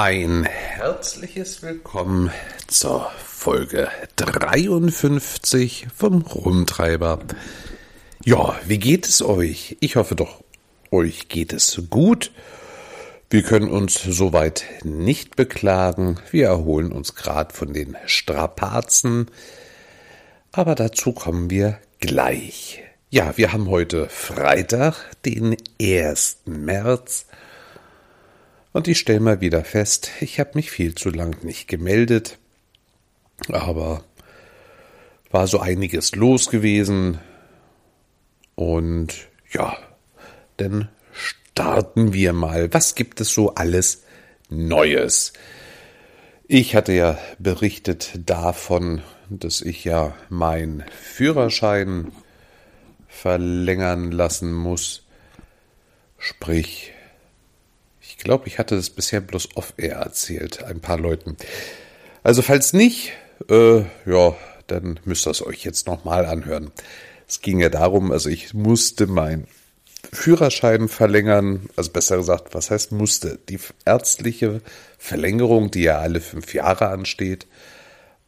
Ein herzliches Willkommen zur Folge 53 vom Rumtreiber. Ja, wie geht es euch? Ich hoffe doch, euch geht es gut. Wir können uns soweit nicht beklagen. Wir erholen uns gerade von den Strapazen. Aber dazu kommen wir gleich. Ja, wir haben heute Freitag, den 1. März. Und ich stelle mal wieder fest, ich habe mich viel zu lang nicht gemeldet. Aber war so einiges los gewesen. Und ja, dann starten wir mal. Was gibt es so alles Neues? Ich hatte ja berichtet davon, dass ich ja meinen Führerschein verlängern lassen muss. Sprich, ich glaube, ich hatte das bisher bloß off-air erzählt, ein paar Leuten. Also falls nicht, äh, ja, dann müsst ihr es euch jetzt nochmal anhören. Es ging ja darum, also ich musste meinen Führerschein verlängern, also besser gesagt, was heißt musste? Die ärztliche Verlängerung, die ja alle fünf Jahre ansteht,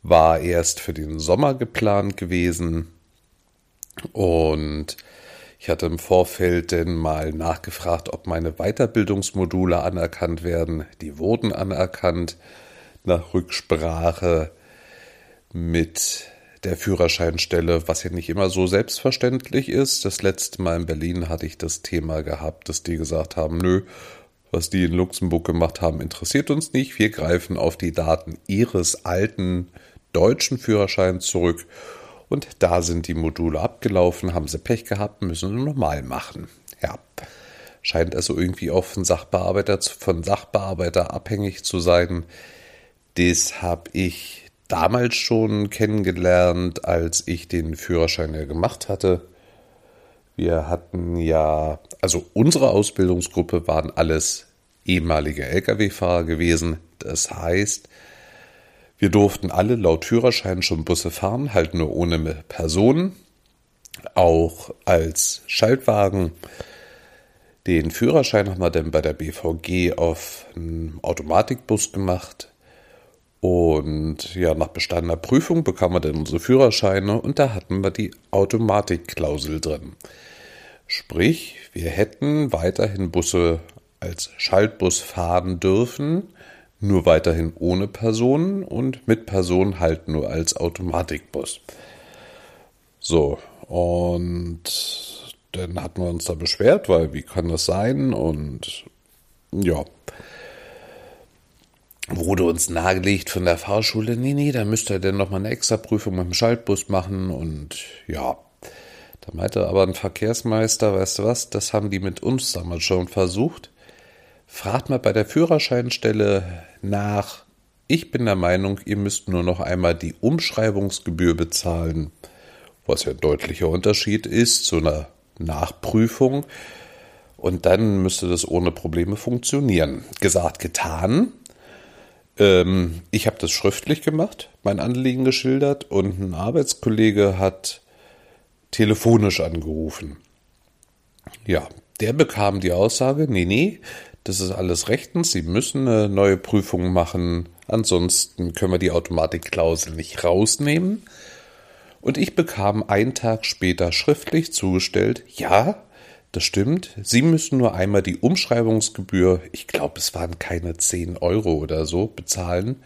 war erst für den Sommer geplant gewesen. Und ich hatte im Vorfeld denn mal nachgefragt, ob meine Weiterbildungsmodule anerkannt werden. Die wurden anerkannt nach Rücksprache mit der Führerscheinstelle, was ja nicht immer so selbstverständlich ist. Das letzte Mal in Berlin hatte ich das Thema gehabt, dass die gesagt haben, nö, was die in Luxemburg gemacht haben, interessiert uns nicht. Wir greifen auf die Daten ihres alten deutschen Führerscheins zurück und da sind die Module abgelaufen, haben sie Pech gehabt, müssen sie normal machen. Ja. Scheint also irgendwie auch von Sachbearbeiter, von Sachbearbeiter abhängig zu sein. Das habe ich damals schon kennengelernt, als ich den Führerschein ja gemacht hatte. Wir hatten ja, also unsere Ausbildungsgruppe waren alles ehemalige Lkw-Fahrer gewesen. Das heißt, wir durften alle laut Führerschein schon Busse fahren, halt nur ohne Personen. Auch als Schaltwagen. Den Führerschein haben wir dann bei der BVG auf einen Automatikbus gemacht. Und ja, nach bestandener Prüfung bekamen wir dann unsere Führerscheine und da hatten wir die Automatikklausel drin. Sprich, wir hätten weiterhin Busse als Schaltbus fahren dürfen, nur weiterhin ohne Personen und mit Personen halt nur als Automatikbus. So, und dann hatten wir uns da beschwert, weil wie kann das sein? Und ja, wurde uns nahegelegt von der Fahrschule, nee, nee, da müsst ihr denn nochmal eine extra Prüfung mit dem Schaltbus machen und ja. Da meinte aber ein Verkehrsmeister, weißt du was, das haben die mit uns damals schon versucht. Fragt mal bei der Führerscheinstelle nach. Ich bin der Meinung, ihr müsst nur noch einmal die Umschreibungsgebühr bezahlen, was ja ein deutlicher Unterschied ist zu einer Nachprüfung. Und dann müsste das ohne Probleme funktionieren. Gesagt, getan. Ähm, ich habe das schriftlich gemacht, mein Anliegen geschildert und ein Arbeitskollege hat telefonisch angerufen. Ja, der bekam die Aussage, nee, nee, das ist alles rechtens. Sie müssen eine neue Prüfung machen. Ansonsten können wir die Automatikklausel nicht rausnehmen. Und ich bekam einen Tag später schriftlich zugestellt, ja, das stimmt. Sie müssen nur einmal die Umschreibungsgebühr, ich glaube, es waren keine 10 Euro oder so, bezahlen.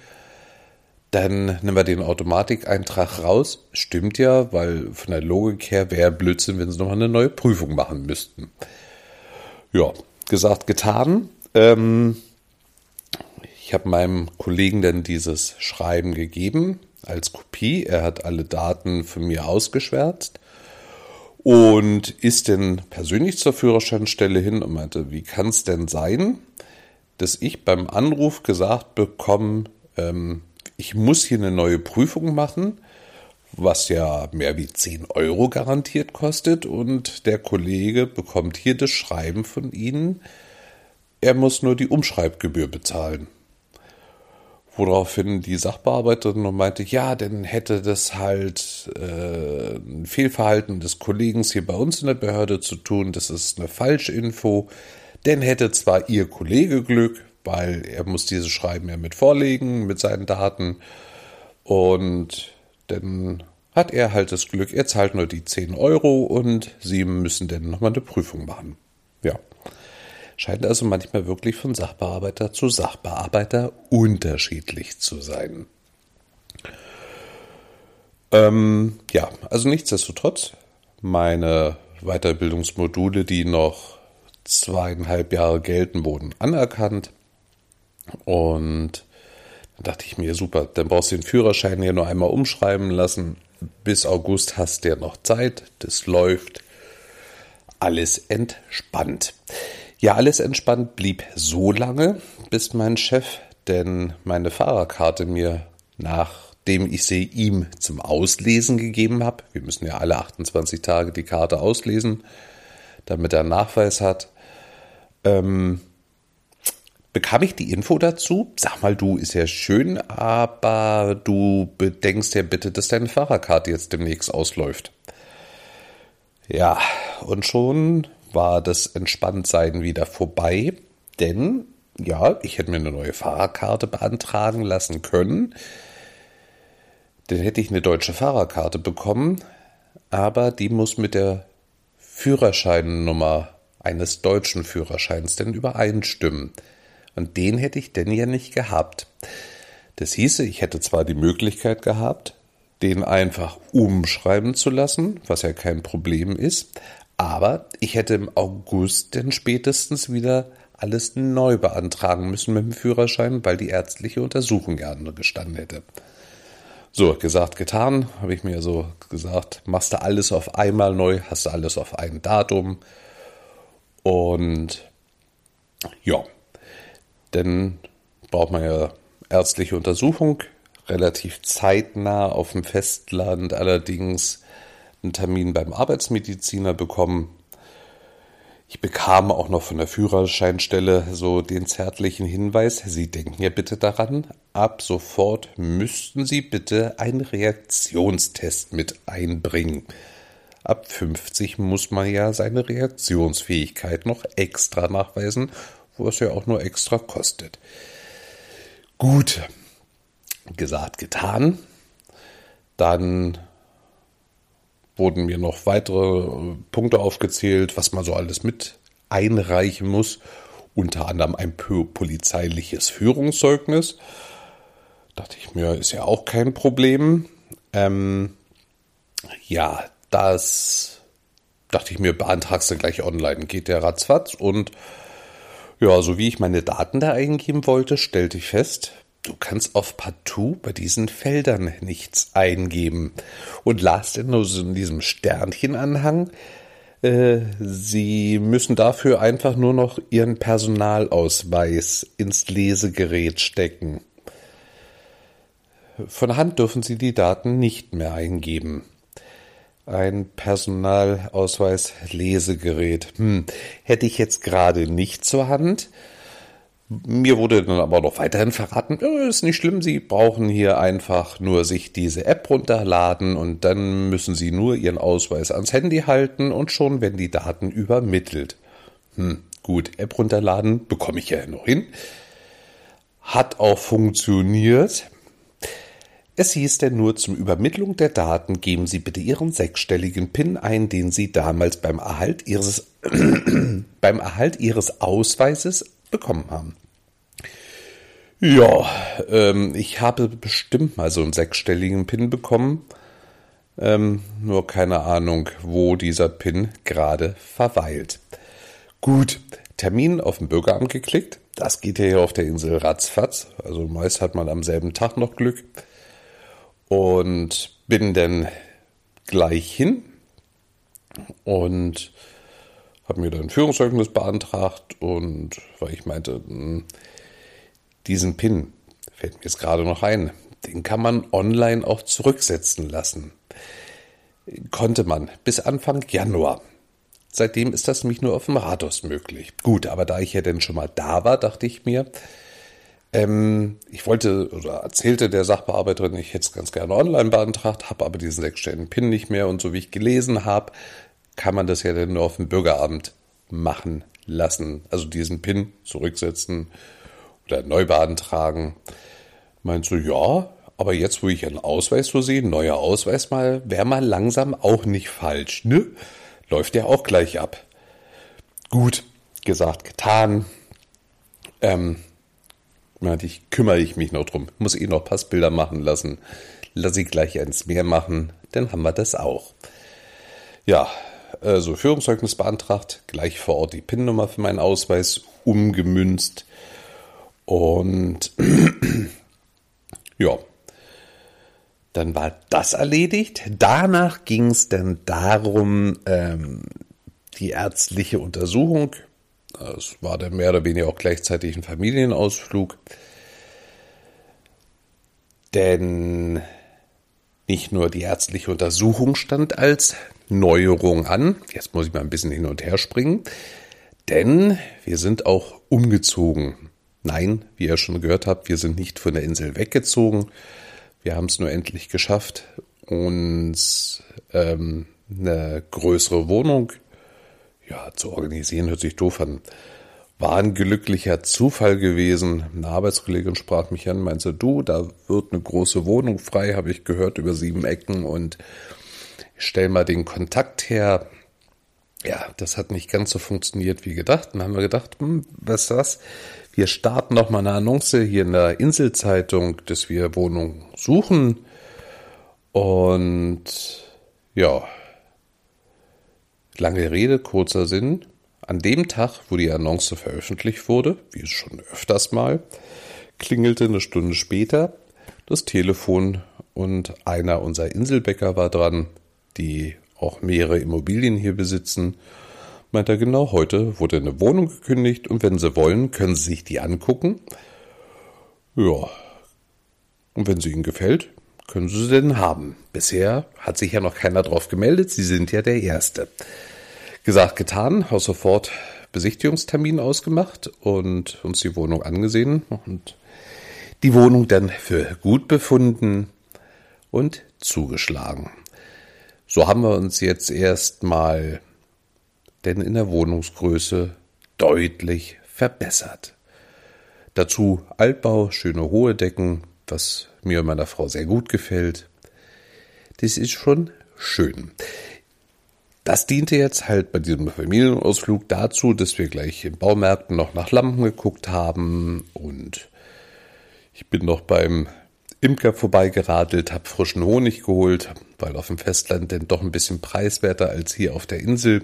Dann nehmen wir den Automatikeintrag raus. Stimmt ja, weil von der Logik her wäre Blödsinn, wenn Sie nochmal eine neue Prüfung machen müssten. Ja, gesagt, getan. Ähm, ich habe meinem Kollegen dann dieses Schreiben gegeben als Kopie. Er hat alle Daten von mir ausgeschwärzt und ist dann persönlich zur Führerscheinstelle hin und meinte, wie kann es denn sein, dass ich beim Anruf gesagt bekomme, ähm, ich muss hier eine neue Prüfung machen, was ja mehr wie 10 Euro garantiert kostet und der Kollege bekommt hier das Schreiben von Ihnen, er muss nur die Umschreibgebühr bezahlen. Woraufhin die Sachbearbeiterin noch meinte, ja, dann hätte das halt äh, ein Fehlverhalten des Kollegen hier bei uns in der Behörde zu tun, das ist eine Falschinfo. Denn hätte zwar ihr Kollege Glück, weil er muss dieses Schreiben ja mit vorlegen mit seinen Daten und dann hat er halt das Glück, er zahlt nur die 10 Euro und sie müssen dann nochmal eine Prüfung machen. Ja. Scheint also manchmal wirklich von Sachbearbeiter zu Sachbearbeiter unterschiedlich zu sein. Ähm, ja, also nichtsdestotrotz, meine Weiterbildungsmodule, die noch zweieinhalb Jahre gelten, wurden anerkannt. Und dann dachte ich mir, super, dann brauchst du den Führerschein hier nur einmal umschreiben lassen. Bis August hast du ja noch Zeit, das läuft. Alles entspannt. Ja, alles entspannt blieb so lange, bis mein Chef denn meine Fahrerkarte mir nachdem ich sie ihm zum Auslesen gegeben habe, wir müssen ja alle 28 Tage die Karte auslesen, damit er einen Nachweis hat, ähm, bekam ich die Info dazu. Sag mal, du ist ja schön, aber du bedenkst ja bitte, dass deine Fahrerkarte jetzt demnächst ausläuft. Ja, und schon war das Entspanntsein wieder vorbei, denn ja, ich hätte mir eine neue Fahrerkarte beantragen lassen können. Dann hätte ich eine deutsche Fahrerkarte bekommen, aber die muss mit der Führerscheinnummer eines deutschen Führerscheins denn übereinstimmen. Und den hätte ich denn ja nicht gehabt. Das hieße, ich hätte zwar die Möglichkeit gehabt, den einfach umschreiben zu lassen, was ja kein Problem ist, aber ich hätte im August denn spätestens wieder alles neu beantragen müssen mit dem Führerschein, weil die ärztliche Untersuchung ja gestanden hätte. So, gesagt, getan, habe ich mir so gesagt, machst du alles auf einmal neu, hast du alles auf ein Datum, und ja, dann braucht man ja ärztliche Untersuchung, relativ zeitnah auf dem Festland, allerdings einen Termin beim Arbeitsmediziner bekommen. Ich bekam auch noch von der Führerscheinstelle so den zärtlichen Hinweis, Sie denken ja bitte daran, ab sofort müssten Sie bitte einen Reaktionstest mit einbringen. Ab 50 muss man ja seine Reaktionsfähigkeit noch extra nachweisen, wo es ja auch nur extra kostet. Gut, gesagt, getan. Dann wurden mir noch weitere Punkte aufgezählt, was man so alles mit einreichen muss. Unter anderem ein polizeiliches Führungszeugnis. Dachte ich mir, ist ja auch kein Problem. Ähm, ja, das dachte ich mir, beantragst du gleich online. Geht der ratzfatz und ja, so wie ich meine Daten da eingeben wollte, stellte ich fest, du kannst auf partout bei diesen Feldern nichts eingeben. Und las in diesem Sternchenanhang, äh, Sie müssen dafür einfach nur noch Ihren Personalausweis ins Lesegerät stecken. Von Hand dürfen Sie die Daten nicht mehr eingeben. Ein Personalausweis Lesegerät. Hm, hätte ich jetzt gerade nicht zur Hand. Mir wurde dann aber noch weiterhin verraten, ist nicht schlimm, Sie brauchen hier einfach nur sich diese App runterladen und dann müssen Sie nur Ihren Ausweis ans Handy halten und schon werden die Daten übermittelt. Hm, gut, App runterladen bekomme ich ja noch hin. Hat auch funktioniert. Es hieß denn nur zum Übermittlung der Daten geben Sie bitte Ihren sechsstelligen PIN ein, den Sie damals beim Erhalt Ihres, beim Erhalt Ihres Ausweises bekommen haben. Ja, ähm, ich habe bestimmt mal so einen sechsstelligen PIN bekommen. Ähm, nur keine Ahnung, wo dieser PIN gerade verweilt. Gut, Termin auf dem Bürgeramt geklickt. Das geht ja hier auf der Insel ratzfatz. Also meist hat man am selben Tag noch Glück und bin dann gleich hin und habe mir dann ein Führungszeugnis beantragt und weil ich meinte, hm, diesen Pin fällt mir jetzt gerade noch ein, den kann man online auch zurücksetzen lassen. Konnte man bis Anfang Januar. Seitdem ist das nämlich nur auf dem Rathaus möglich. Gut, aber da ich ja dann schon mal da war, dachte ich mir, ähm, ich wollte oder erzählte der Sachbearbeiterin, ich hätte es ganz gerne online beantragt, habe aber diesen sechsstelligen PIN nicht mehr und so wie ich gelesen habe, kann man das ja dann nur auf dem Bürgeramt machen lassen. Also diesen PIN zurücksetzen oder neu beantragen. Meinst du, ja, aber jetzt, wo ich einen Ausweis so sehe, neuer Ausweis mal, wäre mal langsam auch nicht falsch, ne? Läuft ja auch gleich ab. Gut, gesagt, getan. Ähm, ich kümmere ich mich noch drum. Muss eh noch Passbilder machen lassen. Lass ich gleich eins mehr machen, dann haben wir das auch. Ja, also Führungszeugnis beantragt, gleich vor Ort die PIN-Nummer für meinen Ausweis umgemünzt. Und ja, dann war das erledigt. Danach ging es dann darum, ähm, die ärztliche Untersuchung. Es war dann mehr oder weniger auch gleichzeitig ein Familienausflug. Denn nicht nur die ärztliche Untersuchung stand als Neuerung an. Jetzt muss ich mal ein bisschen hin und her springen. Denn wir sind auch umgezogen. Nein, wie ihr schon gehört habt, wir sind nicht von der Insel weggezogen. Wir haben es nur endlich geschafft, uns ähm, eine größere Wohnung ja, zu organisieren, hört sich doof an. War ein glücklicher Zufall gewesen. Eine Arbeitskollegin sprach mich an, meinte, du, da wird eine große Wohnung frei, habe ich gehört, über sieben Ecken und stell mal den Kontakt her. Ja, das hat nicht ganz so funktioniert wie gedacht. Dann haben wir gedacht, hm, was ist das? Wir starten noch mal eine Annonce hier in der Inselzeitung, dass wir Wohnungen suchen. Und ja, lange Rede, kurzer Sinn. An dem Tag, wo die Annonce veröffentlicht wurde, wie es schon öfters mal, klingelte eine Stunde später das Telefon und einer unserer Inselbäcker war dran die auch mehrere Immobilien hier besitzen, meint er genau, heute wurde eine Wohnung gekündigt und wenn Sie wollen, können Sie sich die angucken. Ja. Und wenn sie Ihnen gefällt, können Sie denn haben. Bisher hat sich ja noch keiner drauf gemeldet. Sie sind ja der Erste. Gesagt, getan, auch sofort Besichtigungstermin ausgemacht und uns die Wohnung angesehen und die Wohnung dann für gut befunden und zugeschlagen. So haben wir uns jetzt erstmal denn in der Wohnungsgröße deutlich verbessert. Dazu Altbau, schöne hohe Decken, was mir und meiner Frau sehr gut gefällt. Das ist schon schön. Das diente jetzt halt bei diesem Familienausflug dazu, dass wir gleich in Baumärkten noch nach Lampen geguckt haben und ich bin noch beim Imker vorbeigeradelt, habe frischen Honig geholt, weil auf dem Festland denn doch ein bisschen preiswerter als hier auf der Insel.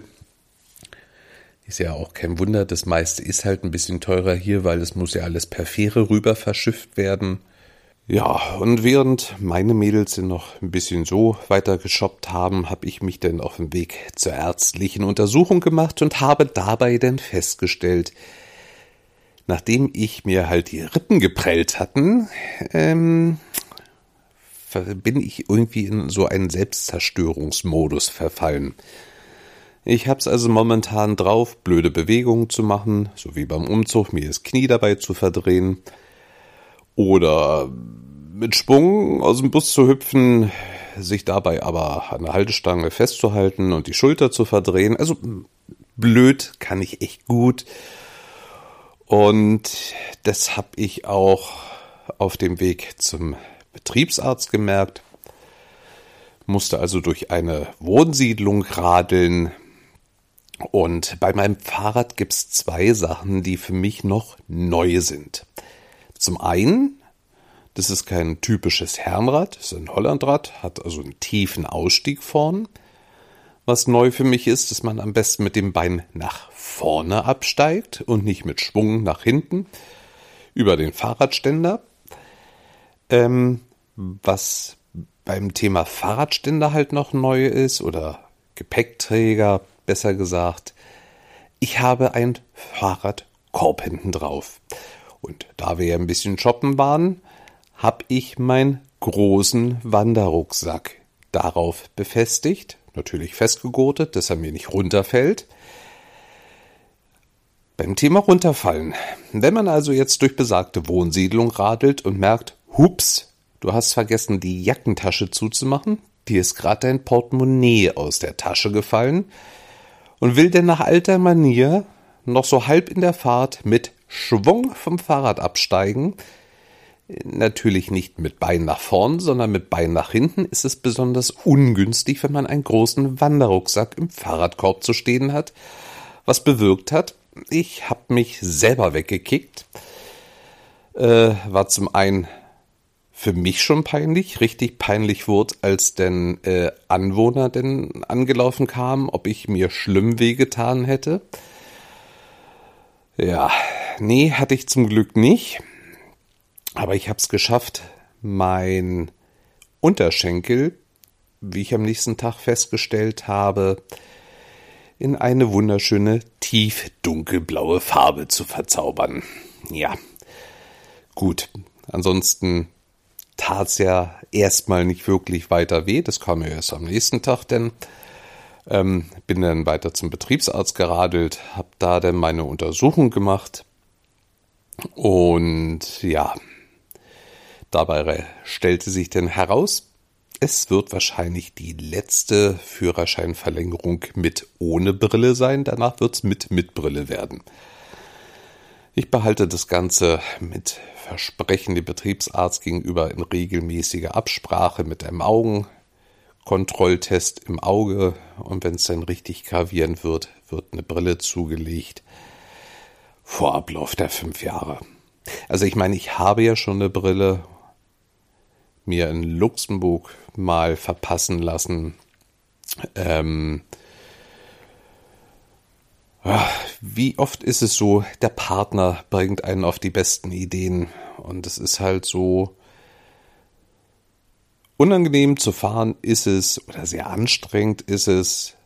Ist ja auch kein Wunder, das meiste ist halt ein bisschen teurer hier, weil es muss ja alles per Fähre rüber verschifft werden. Ja, und während meine Mädels noch ein bisschen so weiter geshoppt haben, habe ich mich dann auf den Weg zur ärztlichen Untersuchung gemacht und habe dabei dann festgestellt, nachdem ich mir halt die Rippen geprellt hatten, ähm, bin ich irgendwie in so einen Selbstzerstörungsmodus verfallen. Ich hab's also momentan drauf, blöde Bewegungen zu machen, so wie beim Umzug mir das Knie dabei zu verdrehen oder mit Schwung aus dem Bus zu hüpfen, sich dabei aber an der Haltestange festzuhalten und die Schulter zu verdrehen. Also blöd kann ich echt gut. Und das habe ich auch auf dem Weg zum Betriebsarzt gemerkt. Musste also durch eine Wohnsiedlung radeln. Und bei meinem Fahrrad gibt es zwei Sachen, die für mich noch neu sind. Zum einen, das ist kein typisches Herrenrad, das ist ein Hollandrad, hat also einen tiefen Ausstieg vorn. Was neu für mich ist, dass man am besten mit dem Bein nach vorne absteigt und nicht mit Schwung nach hinten über den Fahrradständer. Ähm, was beim Thema Fahrradständer halt noch neu ist oder Gepäckträger, besser gesagt, ich habe ein Fahrradkorb hinten drauf. Und da wir ja ein bisschen shoppen waren, habe ich meinen großen Wanderrucksack darauf befestigt, natürlich festgegurtet, dass er mir nicht runterfällt. Beim Thema runterfallen. Wenn man also jetzt durch besagte Wohnsiedlung radelt und merkt, hups, du hast vergessen, die Jackentasche zuzumachen, dir ist gerade dein Portemonnaie aus der Tasche gefallen und will denn nach alter Manier noch so halb in der Fahrt mit Schwung vom Fahrrad absteigen, natürlich nicht mit Bein nach vorn, sondern mit Bein nach hinten, ist es besonders ungünstig, wenn man einen großen Wanderrucksack im Fahrradkorb zu stehen hat. Was bewirkt hat, ich habe mich selber weggekickt. Äh, war zum einen für mich schon peinlich, richtig peinlich wurde, als denn äh, Anwohner denn angelaufen kamen, ob ich mir schlimm wehgetan hätte. Ja, nee, hatte ich zum Glück nicht. Aber ich habe es geschafft, mein Unterschenkel, wie ich am nächsten Tag festgestellt habe, in eine wunderschöne tief dunkelblaue Farbe zu verzaubern. Ja, gut. Ansonsten tat es ja erstmal nicht wirklich weiter weh. Das kam mir erst am nächsten Tag, denn ähm, bin dann weiter zum Betriebsarzt geradelt, habe da dann meine Untersuchung gemacht und ja, Dabei stellte sich denn heraus, es wird wahrscheinlich die letzte Führerscheinverlängerung mit ohne Brille sein, danach wird es mit mit Brille werden. Ich behalte das Ganze mit Versprechen. Dem Betriebsarzt gegenüber in regelmäßiger Absprache mit einem Augenkontrolltest im Auge. Und wenn es dann richtig gravierend wird, wird eine Brille zugelegt vor Ablauf der fünf Jahre. Also ich meine, ich habe ja schon eine Brille mir in Luxemburg mal verpassen lassen. Ähm, wie oft ist es so, der Partner bringt einen auf die besten Ideen und es ist halt so unangenehm zu fahren ist es oder sehr anstrengend ist es,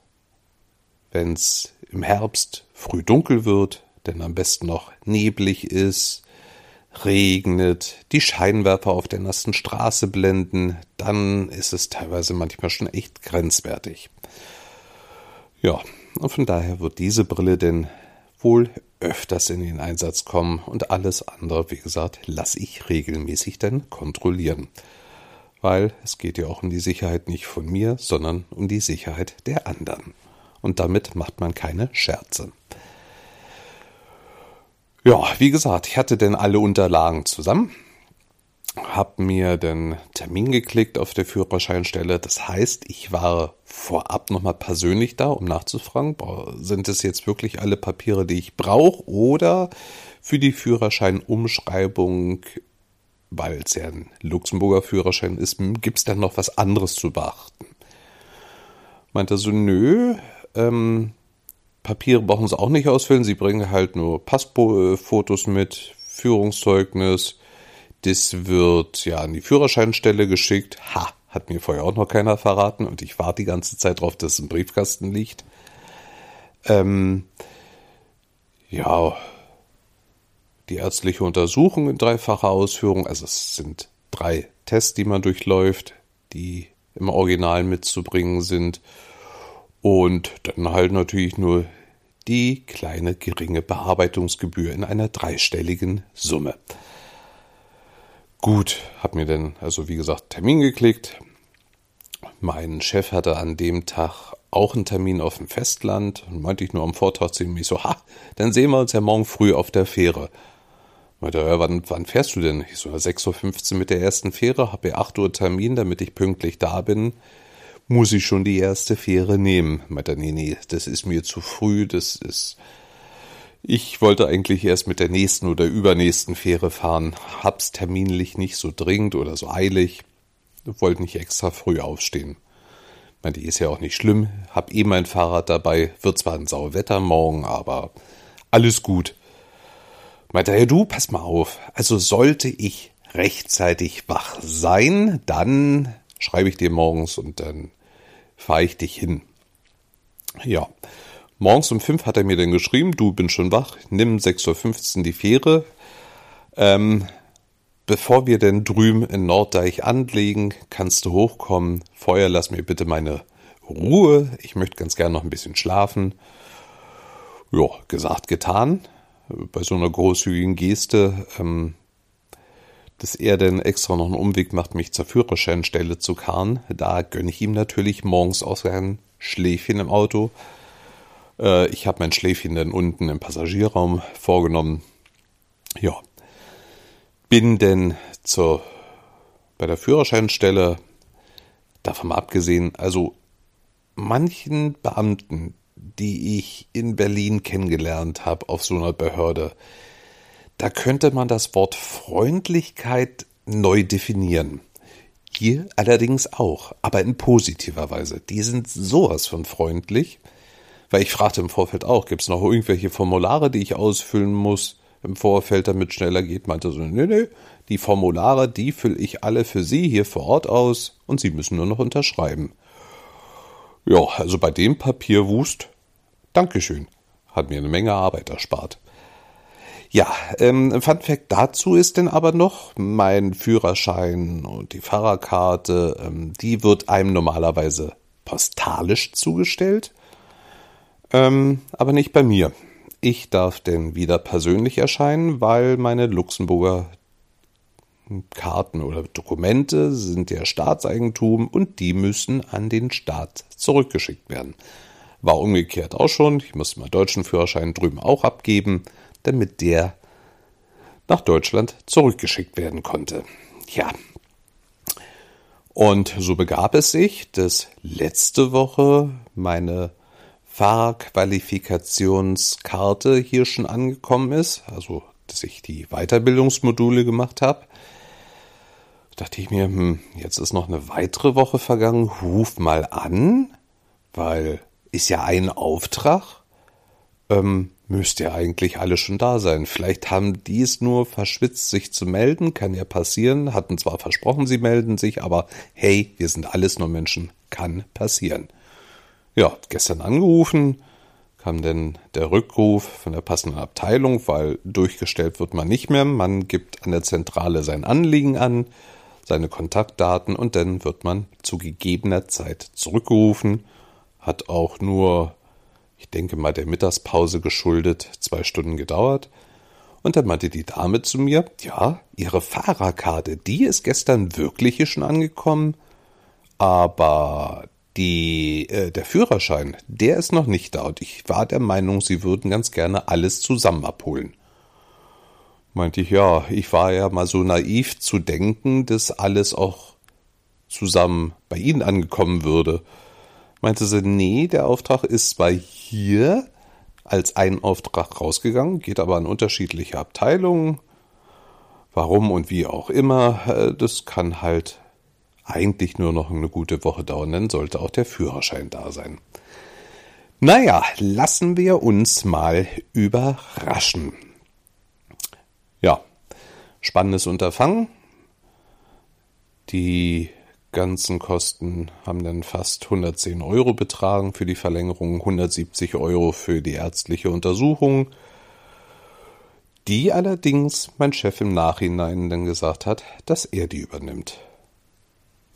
wenn es im Herbst früh dunkel wird, denn am besten noch neblig ist, regnet, die Scheinwerfer auf der nassen Straße blenden, dann ist es teilweise manchmal schon echt grenzwertig. Ja, und von daher wird diese Brille denn wohl öfters in den Einsatz kommen und alles andere, wie gesagt, lasse ich regelmäßig dann kontrollieren. Weil es geht ja auch um die Sicherheit nicht von mir, sondern um die Sicherheit der anderen. Und damit macht man keine Scherze. Ja, wie gesagt, ich hatte denn alle Unterlagen zusammen, hab mir den Termin geklickt auf der Führerscheinstelle. Das heißt, ich war vorab nochmal persönlich da, um nachzufragen, sind es jetzt wirklich alle Papiere, die ich brauche oder für die Führerscheinumschreibung, weil es ja ein Luxemburger Führerschein ist, gibt es dann noch was anderes zu beachten? Meinte so, nö, ähm, Papiere brauchen sie auch nicht ausfüllen. Sie bringen halt nur Passfotos mit, Führungszeugnis. Das wird ja an die Führerscheinstelle geschickt. Ha, hat mir vorher auch noch keiner verraten und ich warte die ganze Zeit drauf, dass es im Briefkasten liegt. Ähm, ja, die ärztliche Untersuchung in dreifacher Ausführung. Also es sind drei Tests, die man durchläuft, die im Original mitzubringen sind. Und dann halt natürlich nur die kleine geringe Bearbeitungsgebühr in einer dreistelligen Summe. Gut, hab mir dann also wie gesagt Termin geklickt. Mein Chef hatte an dem Tag auch einen Termin auf dem Festland und meinte ich nur am Vortrag zu ihm, so, ha, dann sehen wir uns ja morgen früh auf der Fähre. Meinte er, wann, wann fährst du denn? Ich so, 6.15 Uhr mit der ersten Fähre, habe ja 8 Uhr Termin, damit ich pünktlich da bin muss ich schon die erste Fähre nehmen. Meinte, nee, nee, das ist mir zu früh, das ist. Ich wollte eigentlich erst mit der nächsten oder übernächsten Fähre fahren, hab's terminlich nicht so dringend oder so eilig, wollte nicht extra früh aufstehen. Meinte, ist ja auch nicht schlimm, hab eh mein Fahrrad dabei, wird zwar ein Sauwetter morgen, aber alles gut. Meinte ja, du, pass mal auf, also sollte ich rechtzeitig wach sein, dann schreibe ich dir morgens und dann fahre ich dich hin. Ja, morgens um fünf hat er mir dann geschrieben, du bin schon wach, nimm 6.15 Uhr die Fähre. Ähm, bevor wir denn drüben in Norddeich anlegen, kannst du hochkommen. Vorher lass mir bitte meine Ruhe. Ich möchte ganz gern noch ein bisschen schlafen. Ja, gesagt, getan. Bei so einer großzügigen Geste ähm, dass er denn extra noch einen Umweg macht, mich zur Führerscheinstelle zu karren. Da gönne ich ihm natürlich morgens auch sein Schläfchen im Auto. Äh, ich habe mein Schläfchen dann unten im Passagierraum vorgenommen. Ja, bin denn zur, bei der Führerscheinstelle, davon mal abgesehen, also manchen Beamten, die ich in Berlin kennengelernt habe auf so einer Behörde, da könnte man das Wort Freundlichkeit neu definieren. Hier allerdings auch, aber in positiver Weise. Die sind sowas von freundlich, weil ich fragte im Vorfeld auch, gibt es noch irgendwelche Formulare, die ich ausfüllen muss im Vorfeld, damit schneller geht? Meinte so, nee, nee, die Formulare, die fülle ich alle für Sie hier vor Ort aus und Sie müssen nur noch unterschreiben. Ja, also bei dem Papierwust, Dankeschön, hat mir eine Menge Arbeit erspart. Ja, ähm, Fun Fact dazu ist denn aber noch, mein Führerschein und die Fahrerkarte, ähm, die wird einem normalerweise postalisch zugestellt, ähm, aber nicht bei mir. Ich darf denn wieder persönlich erscheinen, weil meine Luxemburger Karten oder Dokumente sind ja Staatseigentum und die müssen an den Staat zurückgeschickt werden. War umgekehrt auch schon. Ich musste meinen deutschen Führerschein drüben auch abgeben damit der nach Deutschland zurückgeschickt werden konnte. Ja. Und so begab es sich, dass letzte Woche meine Fahrerqualifikationskarte hier schon angekommen ist, also dass ich die Weiterbildungsmodule gemacht habe. Da dachte ich mir, hm, jetzt ist noch eine weitere Woche vergangen, ruf mal an, weil ist ja ein Auftrag. Ähm, müsste ja eigentlich alle schon da sein. Vielleicht haben die es nur verschwitzt, sich zu melden, kann ja passieren, hatten zwar versprochen, sie melden sich, aber hey, wir sind alles nur Menschen, kann passieren. Ja, gestern angerufen, kam denn der Rückruf von der passenden Abteilung, weil durchgestellt wird man nicht mehr, man gibt an der Zentrale sein Anliegen an, seine Kontaktdaten und dann wird man zu gegebener Zeit zurückgerufen, hat auch nur ich denke mal der Mittagspause geschuldet, zwei Stunden gedauert. Und dann meinte die Dame zu mir, ja, ihre Fahrerkarte, die ist gestern wirklich hier schon angekommen, aber die, äh, der Führerschein, der ist noch nicht da und ich war der Meinung, sie würden ganz gerne alles zusammen abholen. Meinte ich, ja, ich war ja mal so naiv zu denken, dass alles auch zusammen bei Ihnen angekommen würde meinte sie, nee, der Auftrag ist zwar hier als ein Auftrag rausgegangen, geht aber an unterschiedliche Abteilungen. Warum und wie auch immer, äh, das kann halt eigentlich nur noch eine gute Woche dauern, dann sollte auch der Führerschein da sein. Naja, lassen wir uns mal überraschen. Ja, spannendes Unterfangen. Die ganzen Kosten haben dann fast 110 Euro betragen für die Verlängerung, 170 Euro für die ärztliche Untersuchung, die allerdings mein Chef im Nachhinein dann gesagt hat, dass er die übernimmt.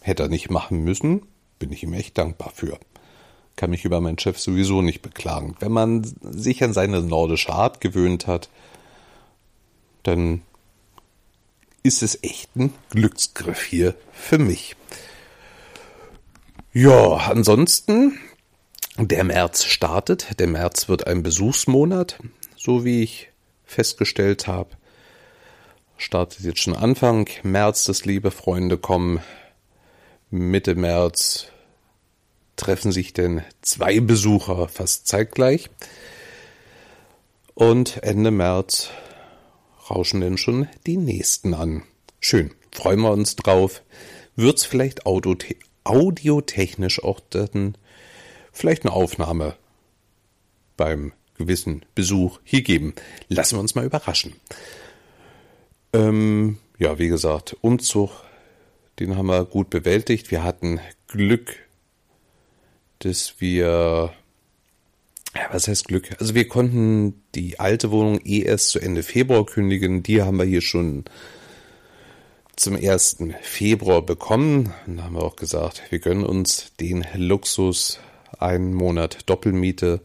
Hätte er nicht machen müssen, bin ich ihm echt dankbar für. Kann mich über meinen Chef sowieso nicht beklagen. Wenn man sich an seine nordische Art gewöhnt hat, dann ist es echt ein Glücksgriff hier für mich. Ja, ansonsten, der März startet. Der März wird ein Besuchsmonat, so wie ich festgestellt habe. Startet jetzt schon Anfang März, dass liebe Freunde kommen. Mitte März treffen sich denn zwei Besucher fast zeitgleich. Und Ende März rauschen denn schon die nächsten an. Schön, freuen wir uns drauf. Wird's vielleicht Auto audiotechnisch auch dann vielleicht eine Aufnahme beim gewissen Besuch hier geben. Lassen wir uns mal überraschen. Ähm, ja, wie gesagt, Umzug, den haben wir gut bewältigt. Wir hatten Glück, dass wir, was heißt Glück? Also wir konnten die alte Wohnung eh erst zu Ende Februar kündigen. Die haben wir hier schon zum 1. Februar bekommen. Da haben wir auch gesagt, wir gönnen uns den Luxus, einen Monat Doppelmiete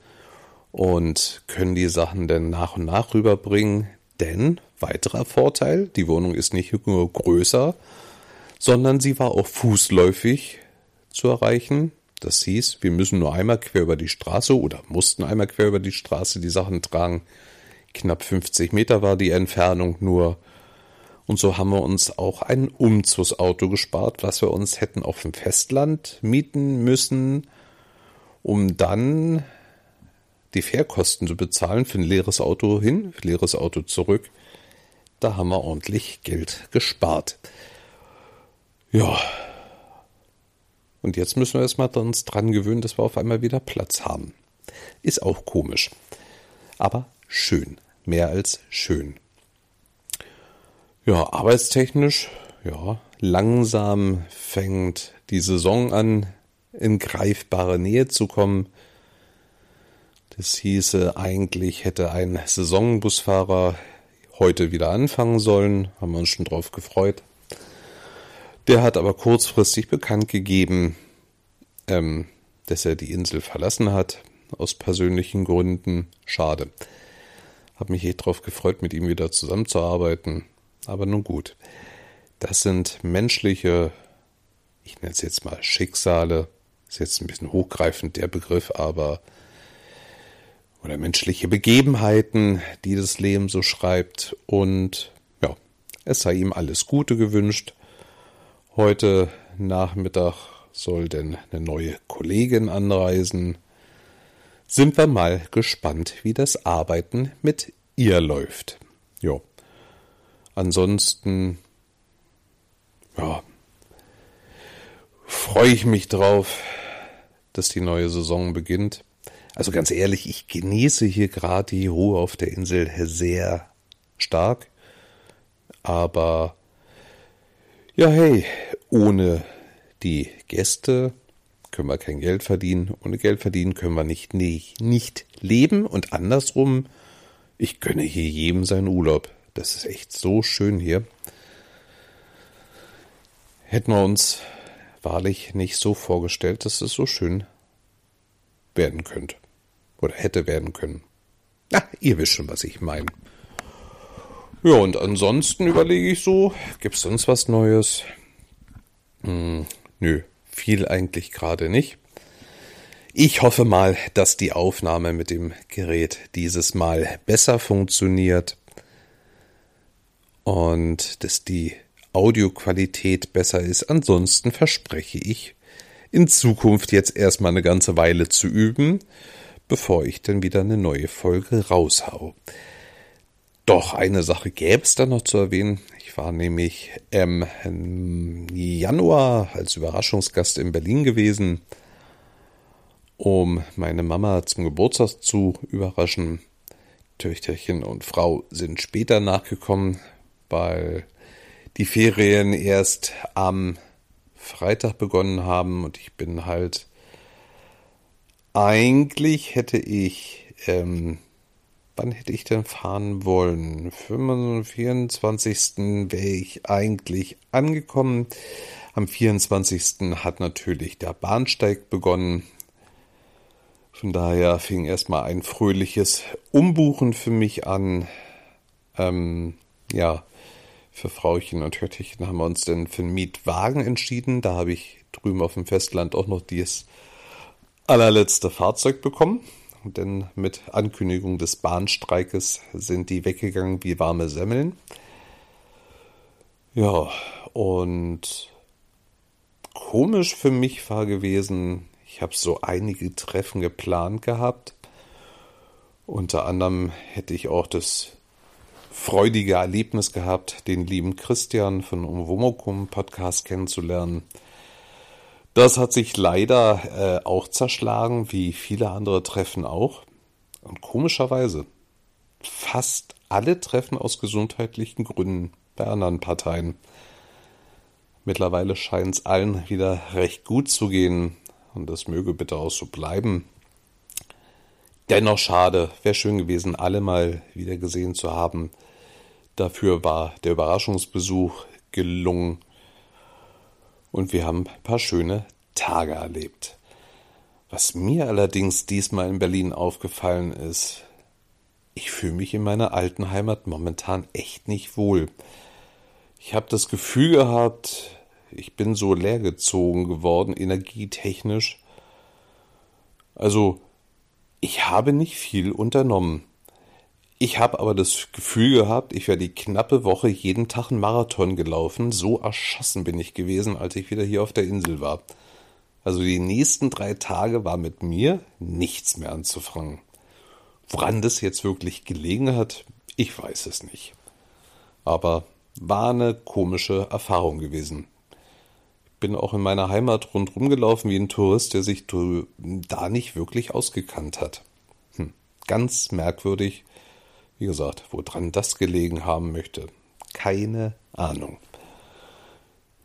und können die Sachen dann nach und nach rüberbringen. Denn, weiterer Vorteil, die Wohnung ist nicht nur größer, sondern sie war auch fußläufig zu erreichen. Das hieß, wir müssen nur einmal quer über die Straße oder mussten einmal quer über die Straße die Sachen tragen. Knapp 50 Meter war die Entfernung nur. Und so haben wir uns auch ein Umzugsauto gespart, was wir uns hätten auf dem Festland mieten müssen, um dann die Fährkosten zu bezahlen für ein leeres Auto hin, leeres Auto zurück. Da haben wir ordentlich Geld gespart. Ja. Und jetzt müssen wir erstmal uns dran gewöhnen, dass wir auf einmal wieder Platz haben. Ist auch komisch. Aber schön. Mehr als schön. Ja, arbeitstechnisch, ja, langsam fängt die Saison an, in greifbare Nähe zu kommen. Das hieße, eigentlich hätte ein Saisonbusfahrer heute wieder anfangen sollen, haben wir uns schon drauf gefreut. Der hat aber kurzfristig bekannt gegeben, ähm, dass er die Insel verlassen hat, aus persönlichen Gründen. Schade. Hab mich echt drauf gefreut, mit ihm wieder zusammenzuarbeiten. Aber nun gut. Das sind menschliche, ich nenne es jetzt mal Schicksale. Ist jetzt ein bisschen hochgreifend der Begriff, aber oder menschliche Begebenheiten, die das Leben so schreibt. Und ja, es sei ihm alles Gute gewünscht. Heute Nachmittag soll denn eine neue Kollegin anreisen. Sind wir mal gespannt, wie das Arbeiten mit ihr läuft. Ja. Ansonsten, ja, freue ich mich drauf, dass die neue Saison beginnt. Also ganz ehrlich, ich genieße hier gerade die Ruhe auf der Insel sehr stark. Aber ja, hey, ohne die Gäste können wir kein Geld verdienen. Ohne Geld verdienen können wir nicht, nicht, nicht leben. Und andersrum, ich gönne hier jedem seinen Urlaub. Das ist echt so schön hier. Hätten wir uns wahrlich nicht so vorgestellt, dass es so schön werden könnte. Oder hätte werden können. Na, ihr wisst schon, was ich meine. Ja, und ansonsten überlege ich so, gibt es sonst was Neues? Hm, nö, viel eigentlich gerade nicht. Ich hoffe mal, dass die Aufnahme mit dem Gerät dieses Mal besser funktioniert und dass die Audioqualität besser ist. Ansonsten verspreche ich, in Zukunft jetzt erstmal eine ganze Weile zu üben, bevor ich dann wieder eine neue Folge raushau. Doch eine Sache gäbe es da noch zu erwähnen. Ich war nämlich im Januar als Überraschungsgast in Berlin gewesen, um meine Mama zum Geburtstag zu überraschen. Töchterchen und Frau sind später nachgekommen, weil die Ferien erst am Freitag begonnen haben und ich bin halt eigentlich hätte ich ähm, wann hätte ich denn fahren wollen? 24. wäre ich eigentlich angekommen. Am 24. hat natürlich der Bahnsteig begonnen. Von daher fing erstmal ein fröhliches Umbuchen für mich an. Ähm, ja, für Frauchen und Hörtchen haben wir uns dann für einen Mietwagen entschieden. Da habe ich drüben auf dem Festland auch noch dieses allerletzte Fahrzeug bekommen. Denn mit Ankündigung des Bahnstreikes sind die weggegangen wie warme Semmeln. Ja, und komisch für mich war gewesen, ich habe so einige Treffen geplant gehabt. Unter anderem hätte ich auch das freudige Erlebnis gehabt, den lieben Christian von Umwomokum Podcast kennenzulernen. Das hat sich leider äh, auch zerschlagen, wie viele andere Treffen auch. Und komischerweise, fast alle Treffen aus gesundheitlichen Gründen bei anderen Parteien. Mittlerweile scheint es allen wieder recht gut zu gehen und das möge bitte auch so bleiben. Dennoch schade, wäre schön gewesen, alle mal wieder gesehen zu haben. Dafür war der Überraschungsbesuch gelungen und wir haben ein paar schöne Tage erlebt. Was mir allerdings diesmal in Berlin aufgefallen ist, ich fühle mich in meiner alten Heimat momentan echt nicht wohl. Ich habe das Gefühl gehabt, ich bin so leergezogen geworden, energietechnisch. Also, ich habe nicht viel unternommen. Ich habe aber das Gefühl gehabt, ich wäre die knappe Woche jeden Tag einen Marathon gelaufen. So erschossen bin ich gewesen, als ich wieder hier auf der Insel war. Also die nächsten drei Tage war mit mir nichts mehr anzufangen. Woran das jetzt wirklich gelegen hat, ich weiß es nicht. Aber war eine komische Erfahrung gewesen. Ich bin auch in meiner Heimat rundherum gelaufen wie ein Tourist, der sich da nicht wirklich ausgekannt hat. Hm, ganz merkwürdig wie gesagt, woran das gelegen haben möchte, keine Ahnung.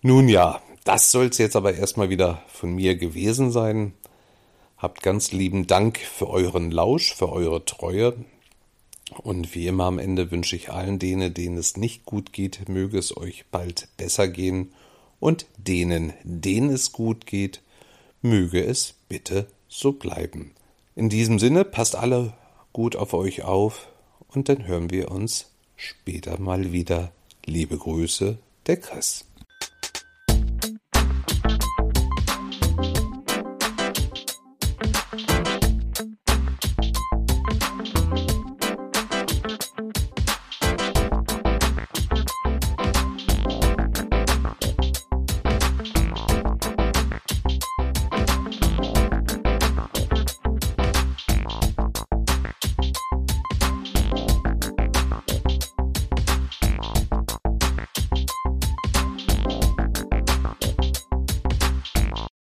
Nun ja, das soll es jetzt aber erstmal wieder von mir gewesen sein. Habt ganz lieben Dank für euren Lausch, für eure Treue. Und wie immer am Ende wünsche ich allen denen, denen es nicht gut geht, möge es euch bald besser gehen. Und denen, denen es gut geht, möge es bitte so bleiben. In diesem Sinne, passt alle gut auf euch auf und dann hören wir uns später mal wieder. Liebe Grüße, der Chris.